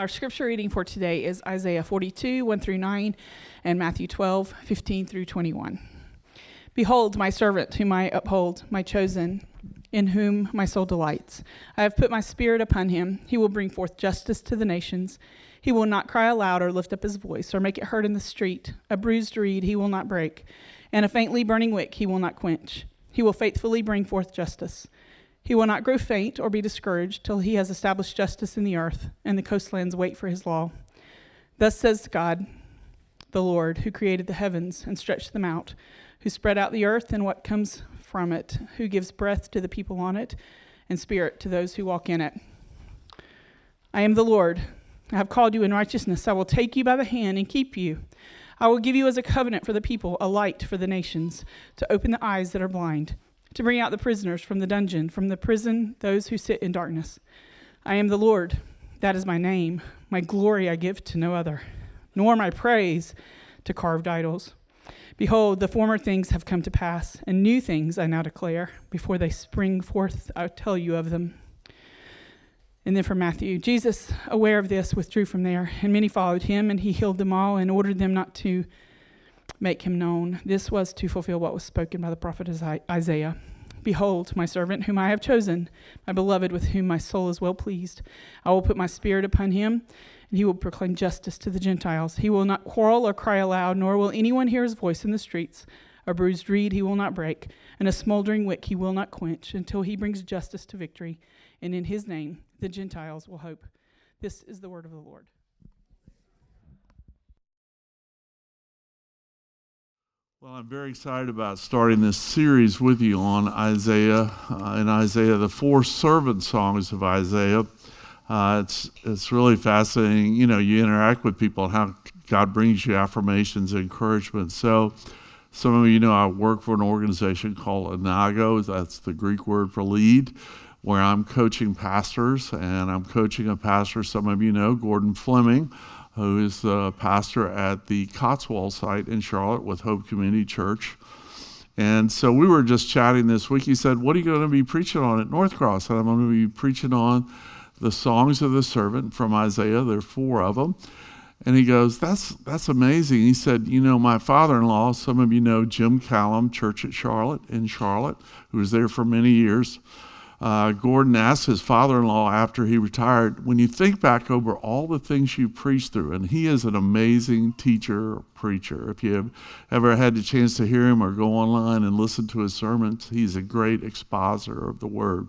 Our scripture reading for today is Isaiah 42, 1 through 9, and Matthew 12, 15 through 21. Behold, my servant, whom I uphold, my chosen, in whom my soul delights. I have put my spirit upon him. He will bring forth justice to the nations. He will not cry aloud or lift up his voice or make it heard in the street. A bruised reed he will not break, and a faintly burning wick he will not quench. He will faithfully bring forth justice. He will not grow faint or be discouraged till he has established justice in the earth, and the coastlands wait for his law. Thus says God, the Lord, who created the heavens and stretched them out, who spread out the earth and what comes from it, who gives breath to the people on it, and spirit to those who walk in it. I am the Lord. I have called you in righteousness. I will take you by the hand and keep you. I will give you as a covenant for the people, a light for the nations, to open the eyes that are blind to bring out the prisoners from the dungeon, from the prison, those who sit in darkness. I am the Lord, that is my name. My glory I give to no other, nor my praise to carved idols. Behold, the former things have come to pass, and new things I now declare. Before they spring forth, I tell you of them. And then from Matthew, Jesus, aware of this, withdrew from there, and many followed him, and he healed them all and ordered them not to make him known. This was to fulfill what was spoken by the prophet Isaiah. Behold, my servant whom I have chosen, my beloved with whom my soul is well pleased. I will put my spirit upon him, and he will proclaim justice to the Gentiles. He will not quarrel or cry aloud, nor will anyone hear his voice in the streets. A bruised reed he will not break, and a smoldering wick he will not quench, until he brings justice to victory. And in his name the Gentiles will hope. This is the word of the Lord. Well, I'm very excited about starting this series with you on Isaiah uh, and Isaiah, the four servant songs of Isaiah. Uh, it's it's really fascinating. You know, you interact with people and how God brings you affirmations and encouragement. So, some of you know I work for an organization called Imago. That's the Greek word for lead, where I'm coaching pastors, and I'm coaching a pastor. Some of you know Gordon Fleming who is the pastor at the Cotswold site in Charlotte with Hope Community Church. And so we were just chatting this week. He said, What are you going to be preaching on at North Cross? And I'm going to be preaching on the songs of the servant from Isaiah. There are four of them. And he goes, That's that's amazing. He said, You know, my father in law, some of you know Jim Callum, Church at Charlotte in Charlotte, who was there for many years uh, Gordon asked his father in law after he retired, when you think back over all the things you preached through, and he is an amazing teacher, or preacher. If you have ever had the chance to hear him or go online and listen to his sermons, he's a great expositor of the word.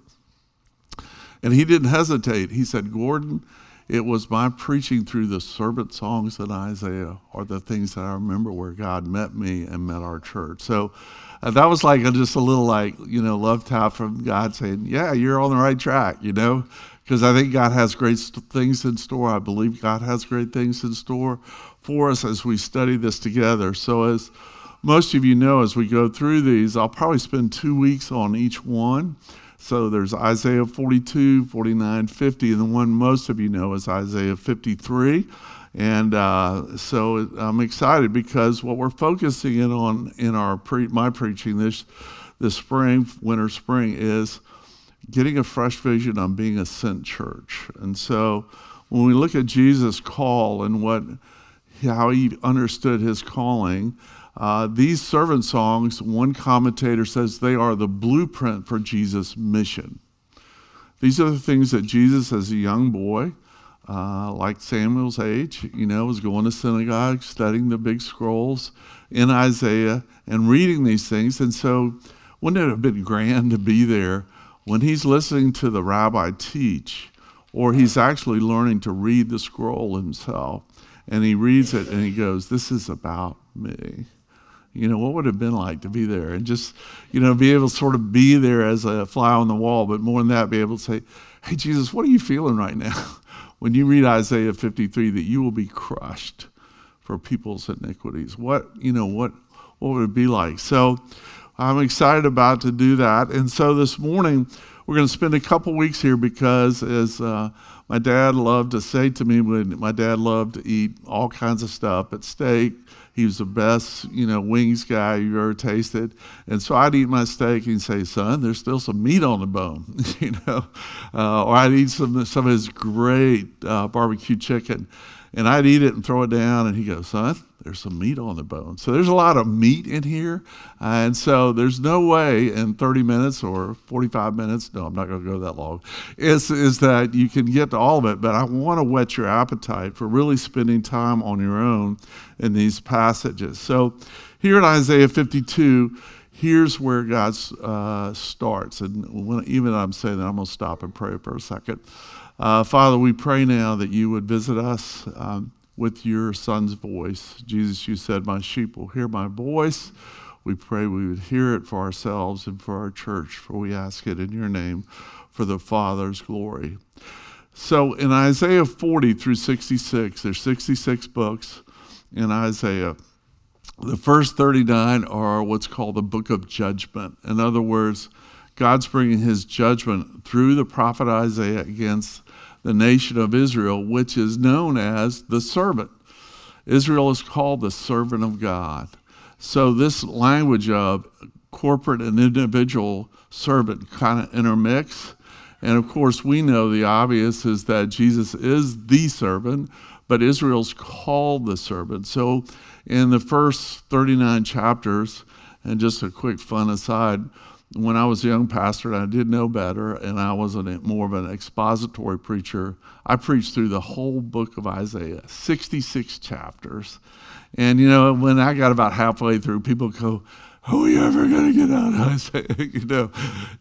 And he didn't hesitate. He said, Gordon, it was my preaching through the servant songs in Isaiah are the things that I remember where God met me and met our church. So uh, that was like a, just a little like, you know, love tap from God saying, yeah, you're on the right track, you know, because I think God has great st- things in store. I believe God has great things in store for us as we study this together. So as most of you know, as we go through these, I'll probably spend two weeks on each one. So there's Isaiah 42, 49, 50, and the one most of you know is Isaiah 53. And uh, so I'm excited because what we're focusing in on in our pre- my preaching this this spring, winter, spring is getting a fresh vision on being a sent church. And so when we look at Jesus' call and what how he understood his calling, uh, these servant songs, one commentator says they are the blueprint for Jesus' mission. These are the things that Jesus, as a young boy, uh, like Samuel's age, you know, was going to synagogue, studying the big scrolls in Isaiah, and reading these things. And so, wouldn't it have been grand to be there when he's listening to the rabbi teach, or he's actually learning to read the scroll himself, and he reads it and he goes, This is about me. You know, what would it have been like to be there and just, you know, be able to sort of be there as a fly on the wall, but more than that, be able to say, Hey, Jesus, what are you feeling right now? when you read Isaiah 53 that you will be crushed for people's iniquities. What, you know, what what would it be like? So I'm excited about to do that. And so this morning we're going to spend a couple weeks here because as uh, my dad loved to say to me when my dad loved to eat all kinds of stuff, at steak, He was the best, you know, wings guy you ever tasted. And so I'd eat my steak and say, son, there's still some meat on the bone, you know. Uh, or I'd eat some, some of his great uh, barbecue chicken. And I'd eat it and throw it down. And he goes, son, there's some meat on the bone. So there's a lot of meat in here. Uh, and so there's no way in 30 minutes or 45 minutes, no, I'm not going to go that long, is, is that you can get to all of it. But I want to whet your appetite for really spending time on your own in these passages. So here in Isaiah 52, here's where God uh, starts. And when, even I'm saying that, I'm going to stop and pray for a second. Uh, Father, we pray now that you would visit us. Um, with your son's voice. Jesus, you said, My sheep will hear my voice. We pray we would hear it for ourselves and for our church, for we ask it in your name for the Father's glory. So in Isaiah 40 through 66, there's 66 books in Isaiah. The first 39 are what's called the book of judgment. In other words, God's bringing his judgment through the prophet Isaiah against the nation of Israel, which is known as the servant. Israel is called the servant of God. So, this language of corporate and individual servant kind of intermix. And of course, we know the obvious is that Jesus is the servant, but Israel's called the servant. So, in the first 39 chapters, and just a quick fun aside, when I was a young pastor I did know better, and I was a more of an expository preacher, I preached through the whole book of Isaiah, 66 chapters. And, you know, when I got about halfway through, people go, Who are you ever going to get out of Isaiah? you know,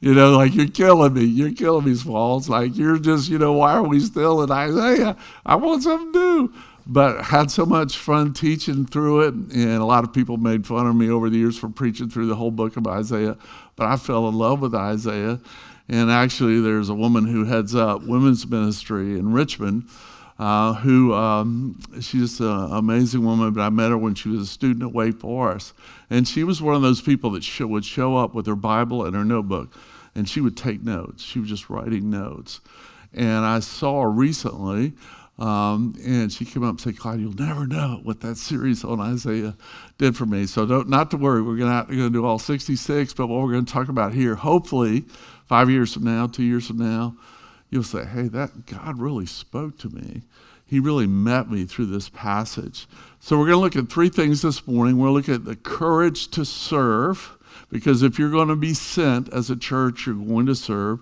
you know, like, you're killing me. You're killing me, Smalls. Like, you're just, you know, why are we still in Isaiah? I want something new but had so much fun teaching through it and a lot of people made fun of me over the years for preaching through the whole book of isaiah but i fell in love with isaiah. And actually there's a woman who heads up women's ministry in richmond uh, who um, she's an amazing woman but i met her when she was a student at wake forest. And she was one of those people that would show up with her bible and her notebook and she would take notes. She was just writing notes. And i saw her recently um, and she came up and said, Clyde, you'll never know what that series on Isaiah did for me. So don't, not to worry, we're going to do all 66, but what we're going to talk about here, hopefully, five years from now, two years from now, you'll say, hey, that God really spoke to me. He really met me through this passage. So we're going to look at three things this morning. We're going to look at the courage to serve, because if you're going to be sent as a church, you're going to serve.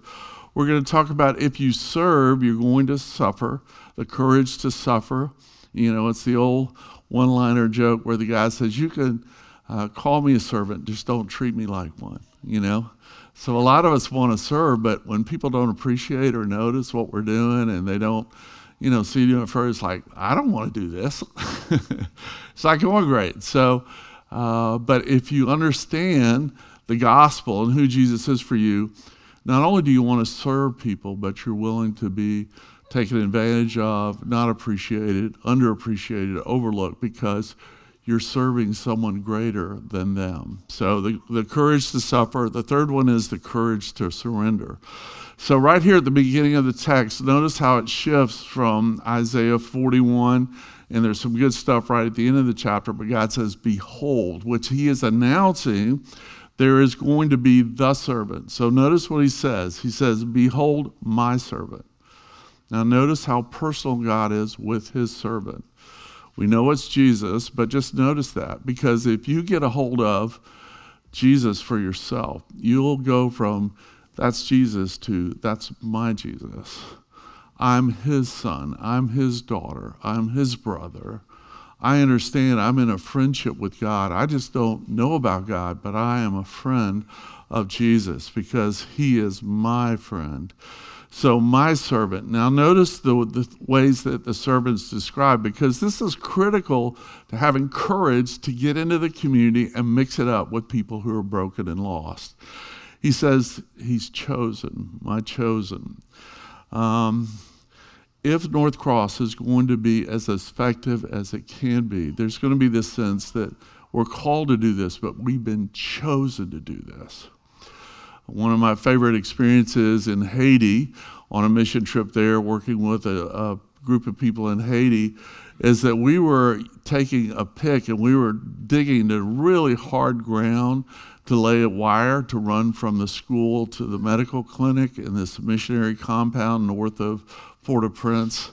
We're going to talk about if you serve, you're going to suffer the courage to suffer. You know, it's the old one liner joke where the guy says, You can uh, call me a servant, just don't treat me like one, you know? So a lot of us want to serve, but when people don't appreciate or notice what we're doing and they don't, you know, see you at first, like, I don't want to do this. it's like going great. So, uh, but if you understand the gospel and who Jesus is for you, not only do you want to serve people, but you're willing to be taken advantage of, not appreciated, underappreciated, overlooked because you're serving someone greater than them. So the, the courage to suffer. The third one is the courage to surrender. So, right here at the beginning of the text, notice how it shifts from Isaiah 41, and there's some good stuff right at the end of the chapter, but God says, Behold, which He is announcing there is going to be the servant. So, notice what He says He says, Behold, my servant. Now, notice how personal God is with his servant. We know it's Jesus, but just notice that because if you get a hold of Jesus for yourself, you'll go from that's Jesus to that's my Jesus. I'm his son. I'm his daughter. I'm his brother. I understand I'm in a friendship with God. I just don't know about God, but I am a friend of Jesus because he is my friend. So, my servant. Now, notice the, the ways that the servant's described because this is critical to having courage to get into the community and mix it up with people who are broken and lost. He says, He's chosen, my chosen. Um, if North Cross is going to be as effective as it can be, there's going to be this sense that we're called to do this, but we've been chosen to do this. One of my favorite experiences in Haiti on a mission trip there, working with a, a group of people in Haiti is that we were taking a pick and we were digging the really hard ground to lay a wire to run from the school to the medical clinic in this missionary compound north of Port-au-Prince.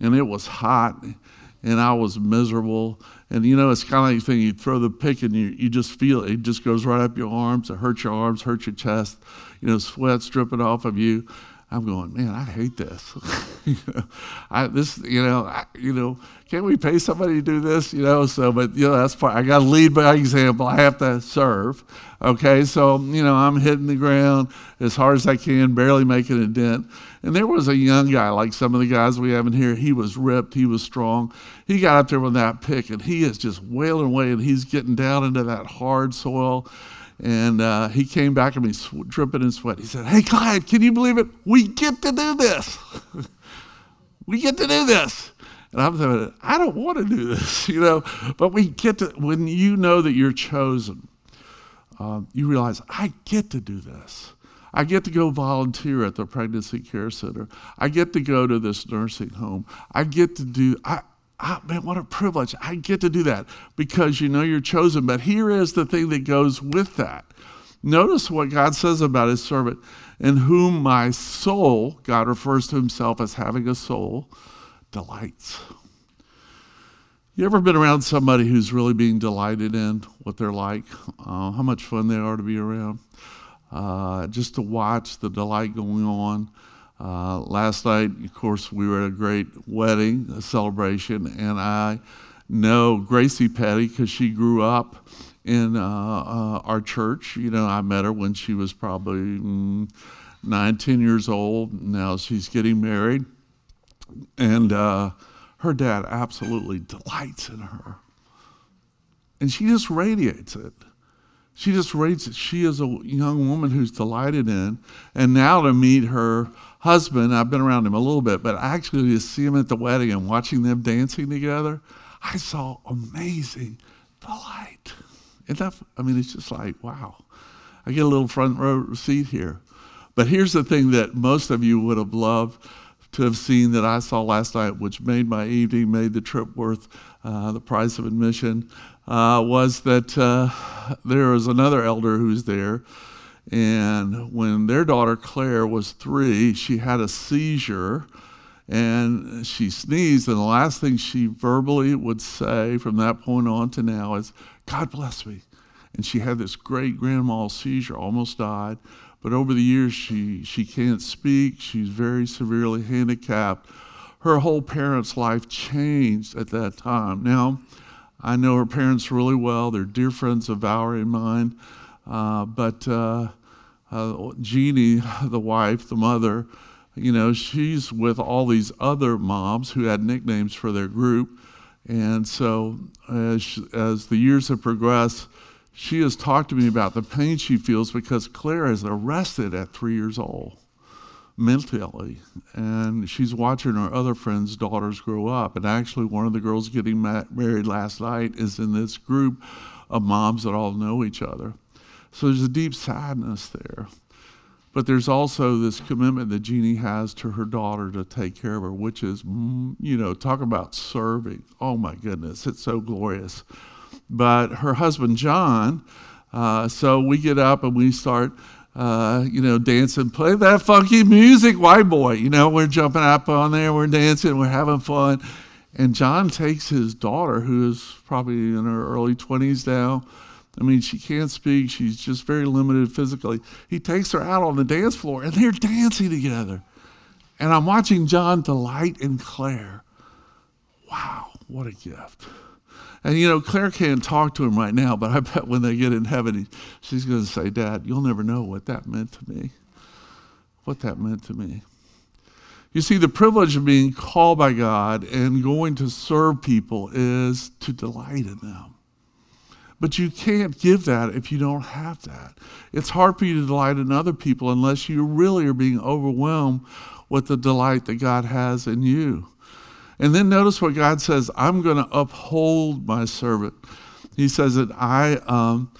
And it was hot and I was miserable. And you know, it's kind of like thing you throw the pick and you, you just feel it. It just goes right up your arms. It hurts your arms, hurts your chest. You know, sweat's dripping off of you. I'm going, man, I hate this. you know, I, this, you know, I, you know, can't we pay somebody to do this? You know, so, but you know, that's part. I got to lead by example. I have to serve. Okay, so you know, I'm hitting the ground as hard as I can, barely making a dent. And there was a young guy, like some of the guys we have in here. He was ripped. He was strong. He got up there with that pick, and he is just wailing away, and he's getting down into that hard soil. And uh, he came back at me sw- dripping in sweat. He said, Hey, Clyde, can you believe it? We get to do this. we get to do this. And I'm thinking, I don't want to do this, you know, but we get to, when you know that you're chosen, uh, you realize, I get to do this. I get to go volunteer at the pregnancy care center. I get to go to this nursing home. I get to do, ah, man, what a privilege. I get to do that because you know you're chosen. But here is the thing that goes with that. Notice what God says about his servant, in whom my soul, God refers to himself as having a soul, delights. You ever been around somebody who's really being delighted in what they're like? Uh, how much fun they are to be around? Uh, just to watch the delight going on. Uh, last night, of course, we were at a great wedding, a celebration, and I know Gracie Petty because she grew up in uh, uh, our church. You know, I met her when she was probably mm, nine, ten years old. Now she's getting married, and uh, her dad absolutely delights in her, and she just radiates it. She just radiates it. She is a young woman who's delighted in, and now to meet her husband, I've been around him a little bit, but actually to see him at the wedding and watching them dancing together, I saw amazing delight. Enough, I mean, it's just like, wow. I get a little front row seat here. But here's the thing that most of you would have loved to have seen that I saw last night, which made my evening, made the trip worth uh, the price of admission, uh, was that uh, there was another elder who's there and when their daughter Claire was three, she had a seizure and she sneezed. And the last thing she verbally would say from that point on to now is, God bless me. And she had this great grand mal seizure, almost died. But over the years, she, she can't speak. She's very severely handicapped. Her whole parents' life changed at that time. Now, I know her parents really well. They're dear friends of Valerie and mine. Uh, but uh, uh, Jeannie, the wife, the mother, you know, she's with all these other moms who had nicknames for their group. And so as, as the years have progressed, she has talked to me about the pain she feels because Claire is arrested at three years old mentally. And she's watching her other friends' daughters grow up. And actually, one of the girls getting ma- married last night is in this group of moms that all know each other. So there's a deep sadness there. But there's also this commitment that Jeannie has to her daughter to take care of her, which is, mm, you know, talk about serving. Oh my goodness, it's so glorious. But her husband, John, uh, so we get up and we start, uh, you know, dancing, play that funky music, white boy. You know, we're jumping up on there, we're dancing, we're having fun. And John takes his daughter, who is probably in her early 20s now, I mean, she can't speak. She's just very limited physically. He takes her out on the dance floor and they're dancing together. And I'm watching John delight in Claire. Wow, what a gift. And you know, Claire can't talk to him right now, but I bet when they get in heaven, she's going to say, Dad, you'll never know what that meant to me. What that meant to me. You see, the privilege of being called by God and going to serve people is to delight in them. But you can't give that if you don't have that. It's hard for you to delight in other people unless you really are being overwhelmed with the delight that God has in you. And then notice what God says I'm going to uphold my servant. He says that I, um,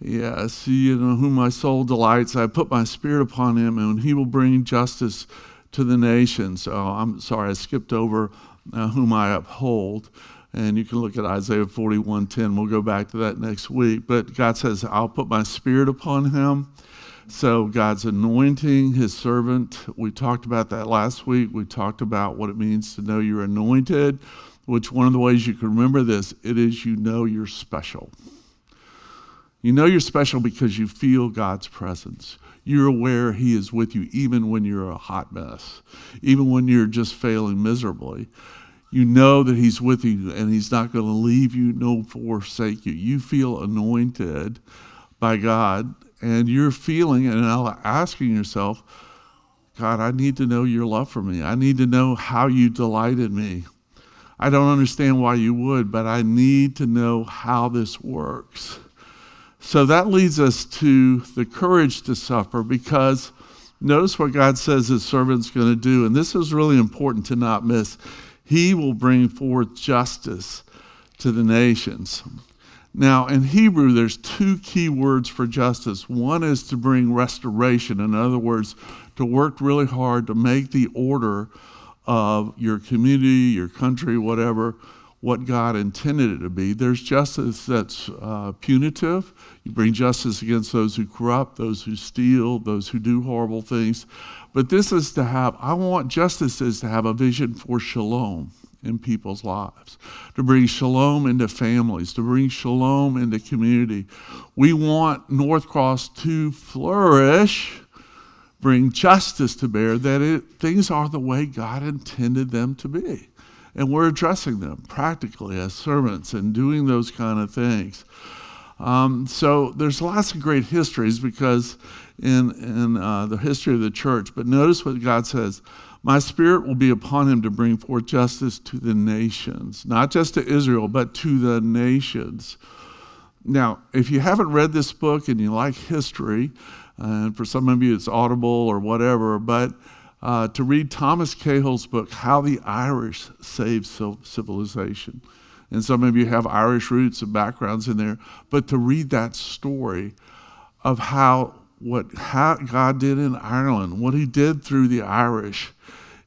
yeah, see in whom my soul delights. I put my spirit upon him, and he will bring justice to the nations. Oh, I'm sorry, I skipped over uh, whom I uphold. And you can look at Isaiah 41:10. We'll go back to that next week. But God says, I'll put my spirit upon him. So God's anointing his servant. We talked about that last week. We talked about what it means to know you're anointed, which one of the ways you can remember this, it is you know you're special. You know you're special because you feel God's presence. You're aware He is with you even when you're a hot mess, even when you're just failing miserably. You know that He's with you and He's not going to leave you nor forsake you. You feel anointed by God and you're feeling and asking yourself, God, I need to know your love for me. I need to know how you delight in me. I don't understand why you would, but I need to know how this works. So that leads us to the courage to suffer because notice what God says his servant's going to do. And this is really important to not miss. He will bring forth justice to the nations. Now, in Hebrew, there's two key words for justice. One is to bring restoration. In other words, to work really hard to make the order of your community, your country, whatever, what God intended it to be. There's justice that's uh, punitive. You bring justice against those who corrupt, those who steal, those who do horrible things. But this is to have, I want justice is to have a vision for shalom in people's lives, to bring shalom into families, to bring shalom into community. We want North Cross to flourish, bring justice to bear, that it, things are the way God intended them to be. And we're addressing them practically as servants and doing those kind of things. Um, so there's lots of great histories because in, in uh, the history of the church, but notice what God says My spirit will be upon him to bring forth justice to the nations, not just to Israel, but to the nations. Now, if you haven't read this book and you like history, and for some of you it's audible or whatever, but uh, to read Thomas Cahill's book, How the Irish Saved Civilization. And some of you have Irish roots and backgrounds in there, but to read that story of how what how God did in Ireland, what he did through the Irish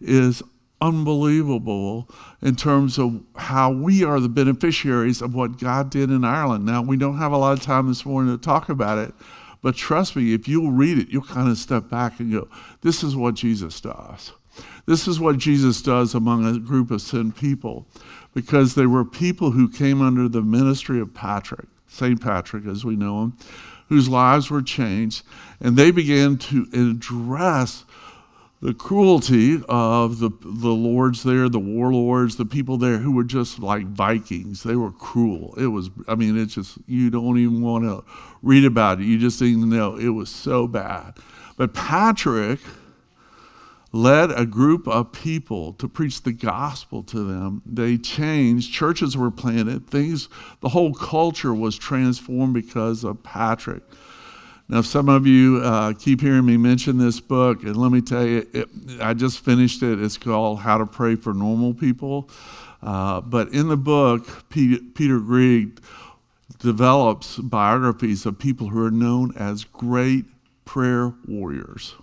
is unbelievable in terms of how we are the beneficiaries of what God did in Ireland. Now, we don't have a lot of time this morning to talk about it, but trust me, if you'll read it, you'll kind of step back and go, this is what Jesus does. This is what Jesus does among a group of sin people because they were people who came under the ministry of Patrick, St. Patrick as we know him, whose lives were changed, and they began to address the cruelty of the, the lords there, the warlords, the people there who were just like Vikings. They were cruel. It was, I mean, it's just, you don't even want to read about it. You just to know it was so bad. But Patrick led a group of people to preach the gospel to them. They changed, churches were planted, things, the whole culture was transformed because of Patrick. Now, some of you uh, keep hearing me mention this book, and let me tell you, it, I just finished it. It's called How to Pray for Normal People. Uh, but in the book, Peter, Peter Greig develops biographies of people who are known as great prayer warriors.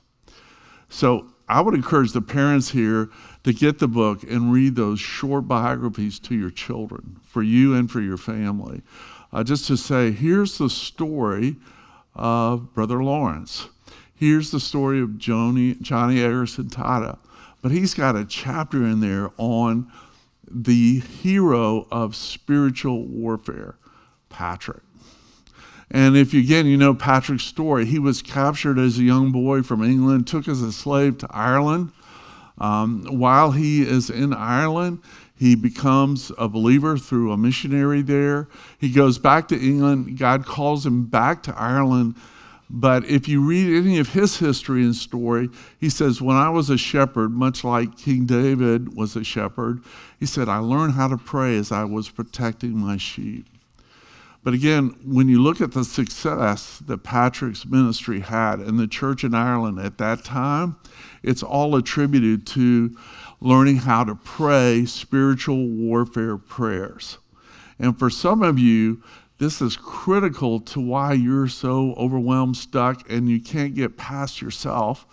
So I would encourage the parents here to get the book and read those short biographies to your children, for you and for your family. Uh, just to say, here's the story of Brother Lawrence. Here's the story of Johnny, Joni Eareckson Tada. But he's got a chapter in there on the hero of spiritual warfare, Patrick. And if you, again, you know Patrick's story, he was captured as a young boy from England, took as a slave to Ireland. Um, while he is in Ireland, he becomes a believer through a missionary there. He goes back to England. God calls him back to Ireland. But if you read any of his history and story, he says, When I was a shepherd, much like King David was a shepherd, he said, I learned how to pray as I was protecting my sheep. But again, when you look at the success that Patrick's ministry had in the church in Ireland at that time, it's all attributed to learning how to pray spiritual warfare prayers. And for some of you, this is critical to why you're so overwhelmed, stuck, and you can't get past yourself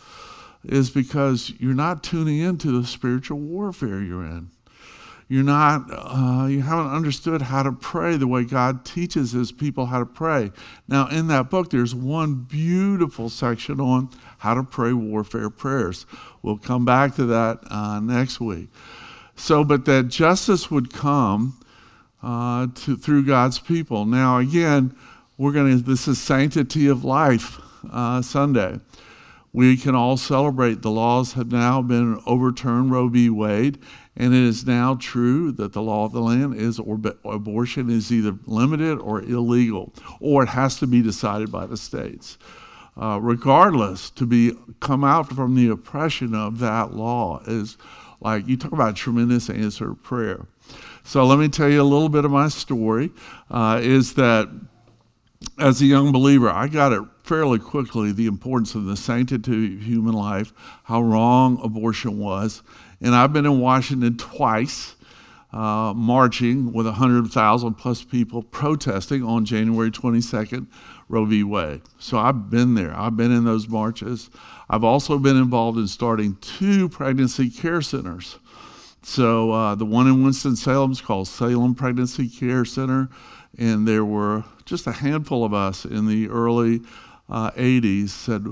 is because you're not tuning into the spiritual warfare you're in. You're not, uh, you haven't understood how to pray the way God teaches his people how to pray. Now, in that book, there's one beautiful section on how to pray warfare prayers. We'll come back to that uh, next week. So, but that justice would come uh, to, through God's people. Now, again, we're going to, this is Sanctity of Life uh, Sunday. We can all celebrate the laws have now been overturned, Roe v. Wade, and it is now true that the law of the land is or, abortion is either limited or illegal, or it has to be decided by the states. Uh, regardless, to be come out from the oppression of that law is like you talk about tremendous answer of prayer. So let me tell you a little bit of my story. Uh, is that as a young believer, I got it fairly quickly the importance of the sanctity of human life, how wrong abortion was. And I've been in Washington twice, uh, marching with 100,000 plus people protesting on January 22nd, Roe v. Wade. So I've been there. I've been in those marches. I've also been involved in starting two pregnancy care centers. So uh, the one in Winston-Salem is called Salem Pregnancy Care Center, and there were just a handful of us in the early uh, 80s said,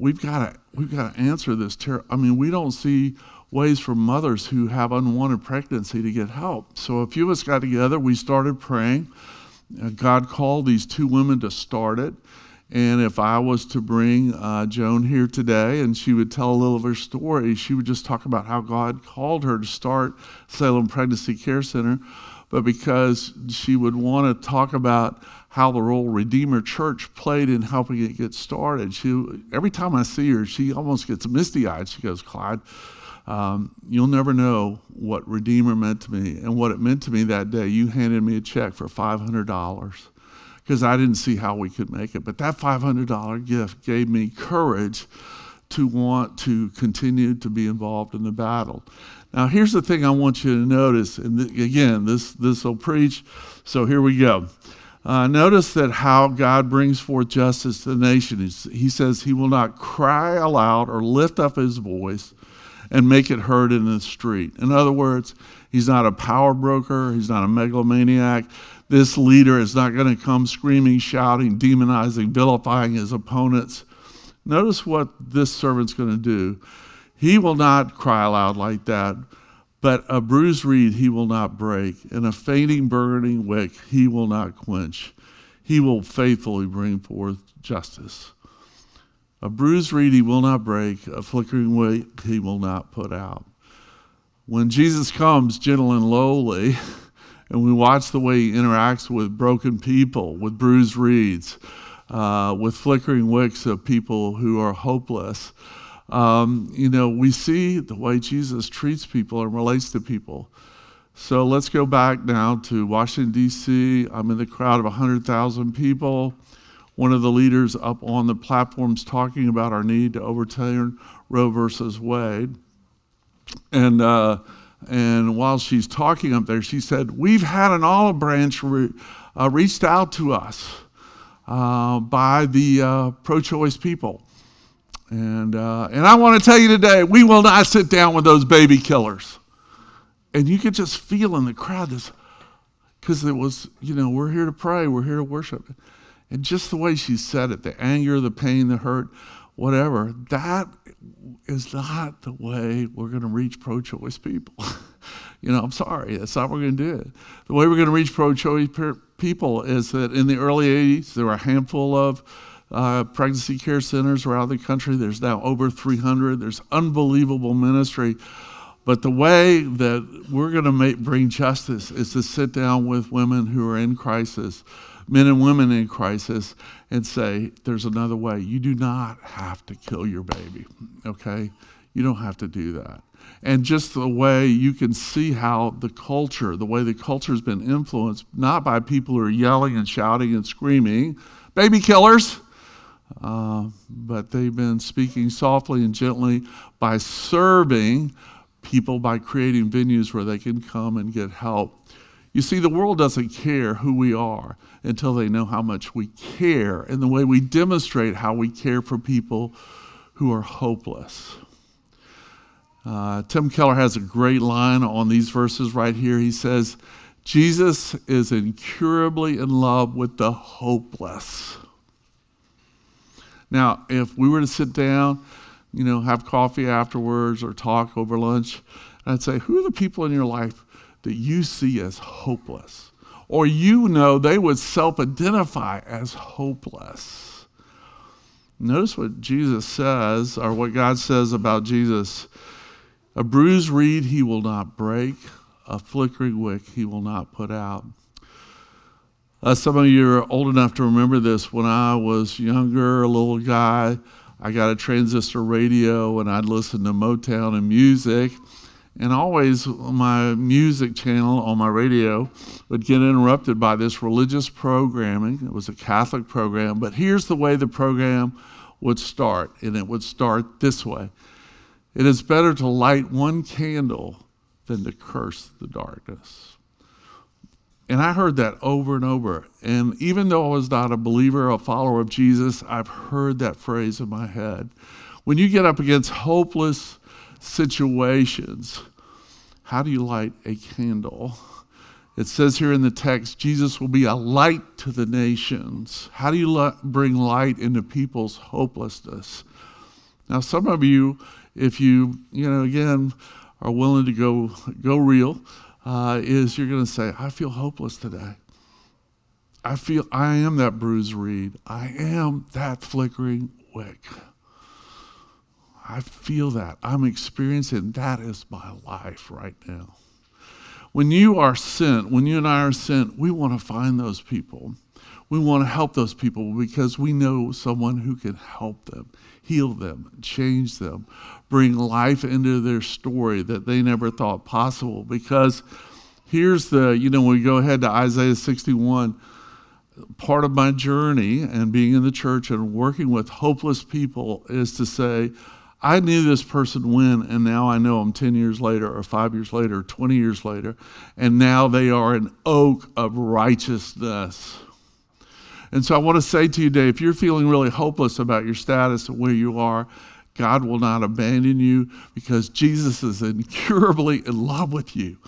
we've got to we've got to answer this. terror. I mean, we don't see ways for mothers who have unwanted pregnancy to get help. So a few of us got together. We started praying. Uh, God called these two women to start it. And if I was to bring uh, Joan here today and she would tell a little of her story, she would just talk about how God called her to start Salem Pregnancy Care Center. But because she would want to talk about how the Royal Redeemer Church played in helping it get started. She, every time I see her, she almost gets misty eyed. She goes, Clyde, um, you'll never know what Redeemer meant to me and what it meant to me that day. You handed me a check for $500 because I didn't see how we could make it. But that $500 gift gave me courage to want to continue to be involved in the battle. Now, here's the thing I want you to notice, and th- again, this this will preach. So here we go. Uh, notice that how God brings forth justice to the nation. He says he will not cry aloud or lift up his voice and make it heard in the street. In other words, he's not a power broker, he's not a megalomaniac. This leader is not going to come screaming, shouting, demonizing, vilifying his opponents. Notice what this servant's going to do. He will not cry aloud like that but a bruised reed he will not break, and a fainting, burning wick he will not quench. He will faithfully bring forth justice. A bruised reed he will not break, a flickering wick he will not put out. When Jesus comes gentle and lowly, and we watch the way he interacts with broken people, with bruised reeds, uh, with flickering wicks of people who are hopeless, um, you know, we see the way Jesus treats people and relates to people. So let's go back now to Washington, D.C. I'm in the crowd of 100,000 people. One of the leaders up on the platforms talking about our need to overturn Roe versus Wade. And, uh, and while she's talking up there, she said, We've had an olive branch re- uh, reached out to us uh, by the uh, pro choice people. And, uh, and I want to tell you today, we will not sit down with those baby killers. And you could just feel in the crowd this, because it was, you know, we're here to pray, we're here to worship. And just the way she said it, the anger, the pain, the hurt, whatever, that is not the way we're going to reach pro choice people. you know, I'm sorry, that's not what we're going to do. The way we're going to reach pro choice people is that in the early 80s, there were a handful of uh, pregnancy care centers around the country. There's now over 300. There's unbelievable ministry. But the way that we're going to bring justice is to sit down with women who are in crisis, men and women in crisis, and say, there's another way. You do not have to kill your baby, okay? You don't have to do that. And just the way you can see how the culture, the way the culture has been influenced, not by people who are yelling and shouting and screaming, baby killers, uh, but they've been speaking softly and gently by serving people by creating venues where they can come and get help. You see, the world doesn't care who we are until they know how much we care and the way we demonstrate how we care for people who are hopeless. Uh, Tim Keller has a great line on these verses right here. He says, Jesus is incurably in love with the hopeless. Now, if we were to sit down, you know, have coffee afterwards or talk over lunch, I'd say, who are the people in your life that you see as hopeless? Or you know they would self identify as hopeless. Notice what Jesus says, or what God says about Jesus. A bruised reed he will not break, a flickering wick he will not put out. Uh, some of you are old enough to remember this. When I was younger, a little guy, I got a transistor radio and I'd listen to Motown and music. And always my music channel on my radio would get interrupted by this religious programming. It was a Catholic program, but here's the way the program would start, and it would start this way It is better to light one candle than to curse the darkness. And I heard that over and over. And even though I was not a believer, a follower of Jesus, I've heard that phrase in my head. When you get up against hopeless situations, how do you light a candle? It says here in the text, Jesus will be a light to the nations. How do you bring light into people's hopelessness? Now, some of you, if you, you know, again, are willing to go, go real, uh, is you're going to say, I feel hopeless today. I feel I am that bruised reed. I am that flickering wick. I feel that. I'm experiencing that is my life right now. When you are sent, when you and I are sent, we want to find those people. We want to help those people because we know someone who can help them, heal them, change them, bring life into their story that they never thought possible. Because here's the, you know, when we go ahead to Isaiah 61, part of my journey and being in the church and working with hopeless people is to say, I knew this person when, and now I know them 10 years later, or five years later, or 20 years later, and now they are an oak of righteousness. And so I want to say to you today if you're feeling really hopeless about your status and where you are, God will not abandon you because Jesus is incurably in love with you.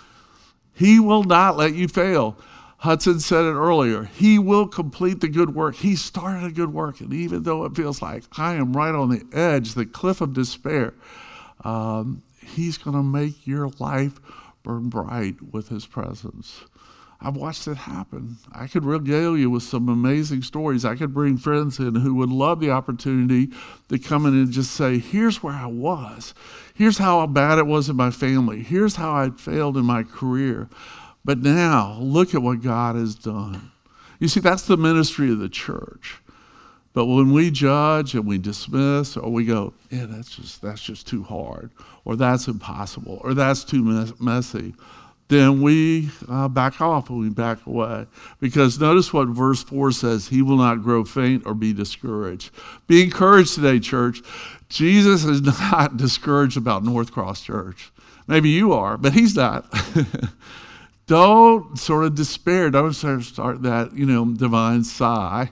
He will not let you fail. Hudson said it earlier. He will complete the good work. He started a good work. And even though it feels like I am right on the edge, the cliff of despair, um, He's going to make your life burn bright with His presence. I've watched it happen. I could regale you with some amazing stories. I could bring friends in who would love the opportunity to come in and just say, here's where I was. Here's how bad it was in my family. Here's how I failed in my career. But now, look at what God has done. You see, that's the ministry of the church. But when we judge and we dismiss, or we go, yeah, that's just that's just too hard, or that's impossible, or that's too mess- messy, then we uh, back off and we back away. Because notice what verse 4 says He will not grow faint or be discouraged. Be encouraged today, church. Jesus is not discouraged about North Cross Church. Maybe you are, but He's not. don't sort of despair. Don't start that, you know, divine sigh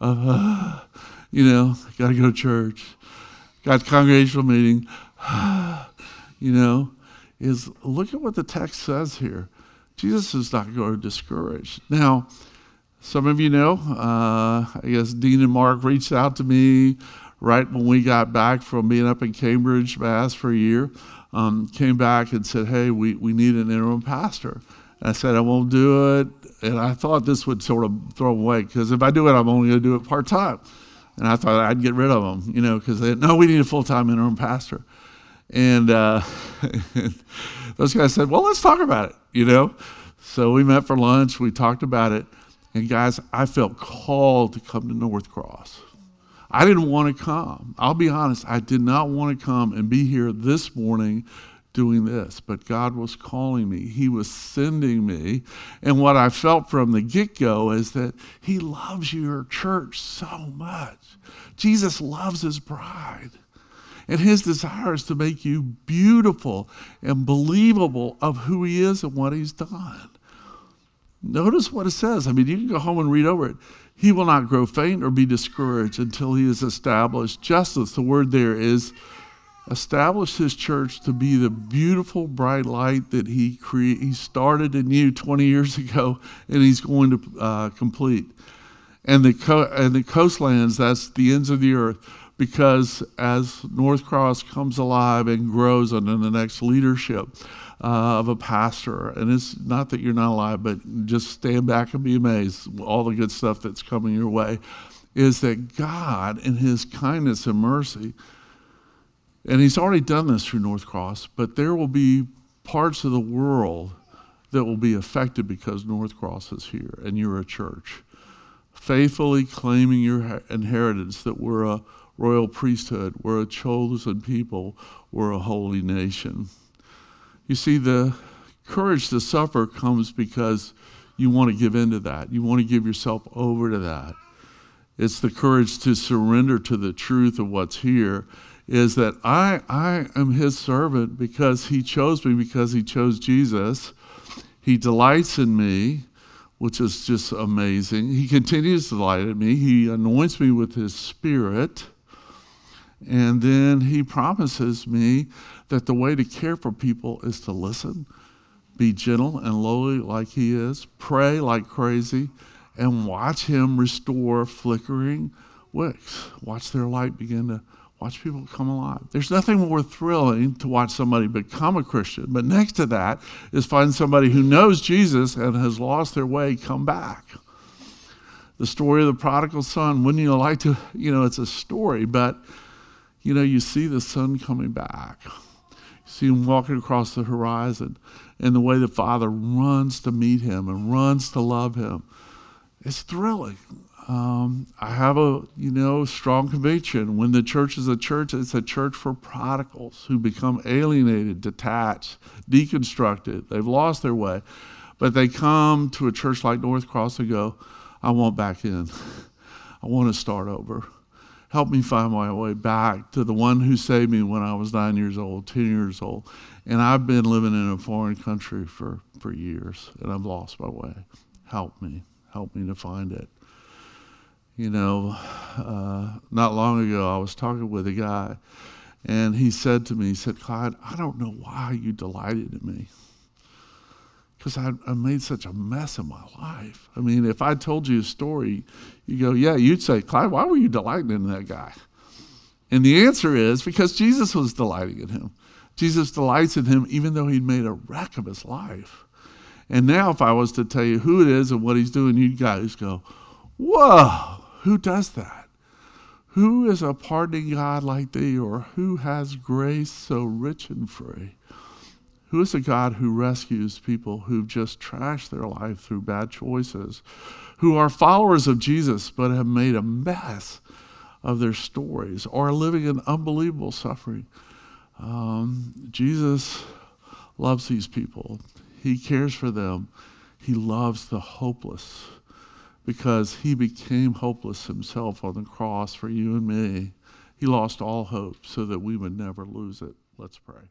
of, uh, you know, got to go to church, got congregational meeting, you know is look at what the text says here. Jesus is not going to discourage. Now, some of you know, uh, I guess Dean and Mark reached out to me right when we got back from being up in Cambridge, Mass for a year. Um, came back and said, Hey, we, we need an interim pastor. I said, I won't do it. And I thought this would sort of throw them away because if I do it, I'm only going to do it part time. And I thought I'd get rid of them, you know, because they no, we need a full time interim pastor. And uh, those guys said, well, let's talk about it, you know? So we met for lunch, we talked about it. And guys, I felt called to come to North Cross. I didn't want to come. I'll be honest, I did not want to come and be here this morning doing this, but God was calling me. He was sending me. And what I felt from the get go is that He loves your church so much. Jesus loves His bride. And his desire is to make you beautiful and believable of who he is and what he's done. Notice what it says. I mean, you can go home and read over it. He will not grow faint or be discouraged until he is established justice. The word there is established his church to be the beautiful bright light that he cre- he started you 20 years ago and he's going to uh, complete. And the co- and the coastlands that's the ends of the earth because as north cross comes alive and grows under the next leadership uh, of a pastor and it's not that you're not alive but just stand back and be amazed all the good stuff that's coming your way is that god in his kindness and mercy and he's already done this through North Cross, but there will be parts of the world that will be affected because North Cross is here and you're a church. Faithfully claiming your inheritance that we're a royal priesthood, we're a chosen people, we're a holy nation. You see, the courage to suffer comes because you want to give in to that. You want to give yourself over to that. It's the courage to surrender to the truth of what's here is that I, I am his servant because he chose me, because he chose Jesus. He delights in me, which is just amazing. He continues to delight in me. He anoints me with his spirit. And then he promises me that the way to care for people is to listen, be gentle and lowly like he is, pray like crazy, and watch him restore flickering wicks. Watch their light begin to Watch people come alive. There's nothing more thrilling to watch somebody become a Christian, but next to that is find somebody who knows Jesus and has lost their way come back. The story of the prodigal son, wouldn't you like to, you know, it's a story, but, you know, you see the son coming back. You see him walking across the horizon and the way the father runs to meet him and runs to love him. It's thrilling. Um, I have a you know strong conviction when the church is a church, it's a church for prodigals who become alienated, detached, deconstructed. They've lost their way, but they come to a church like North Cross and go, "I want back in. I want to start over. Help me find my way back to the one who saved me when I was nine years old, ten years old, and I've been living in a foreign country for for years, and I've lost my way. Help me. Help me to find it." You know, uh, not long ago, I was talking with a guy, and he said to me, he said, Clyde, I don't know why you delighted in me. Because I, I made such a mess of my life. I mean, if I told you a story, you go, yeah, you'd say, Clyde, why were you delighting in that guy? And the answer is because Jesus was delighting in him. Jesus delights in him even though he'd made a wreck of his life. And now, if I was to tell you who it is and what he's doing, you guys go, whoa, who does that? Who is a pardoning God like thee, or who has grace so rich and free? Who is a God who rescues people who've just trashed their life through bad choices, who are followers of Jesus but have made a mess of their stories or are living in unbelievable suffering? Um, Jesus loves these people, He cares for them, He loves the hopeless because he became hopeless himself on the cross for you and me. He lost all hope so that we would never lose it. Let's pray.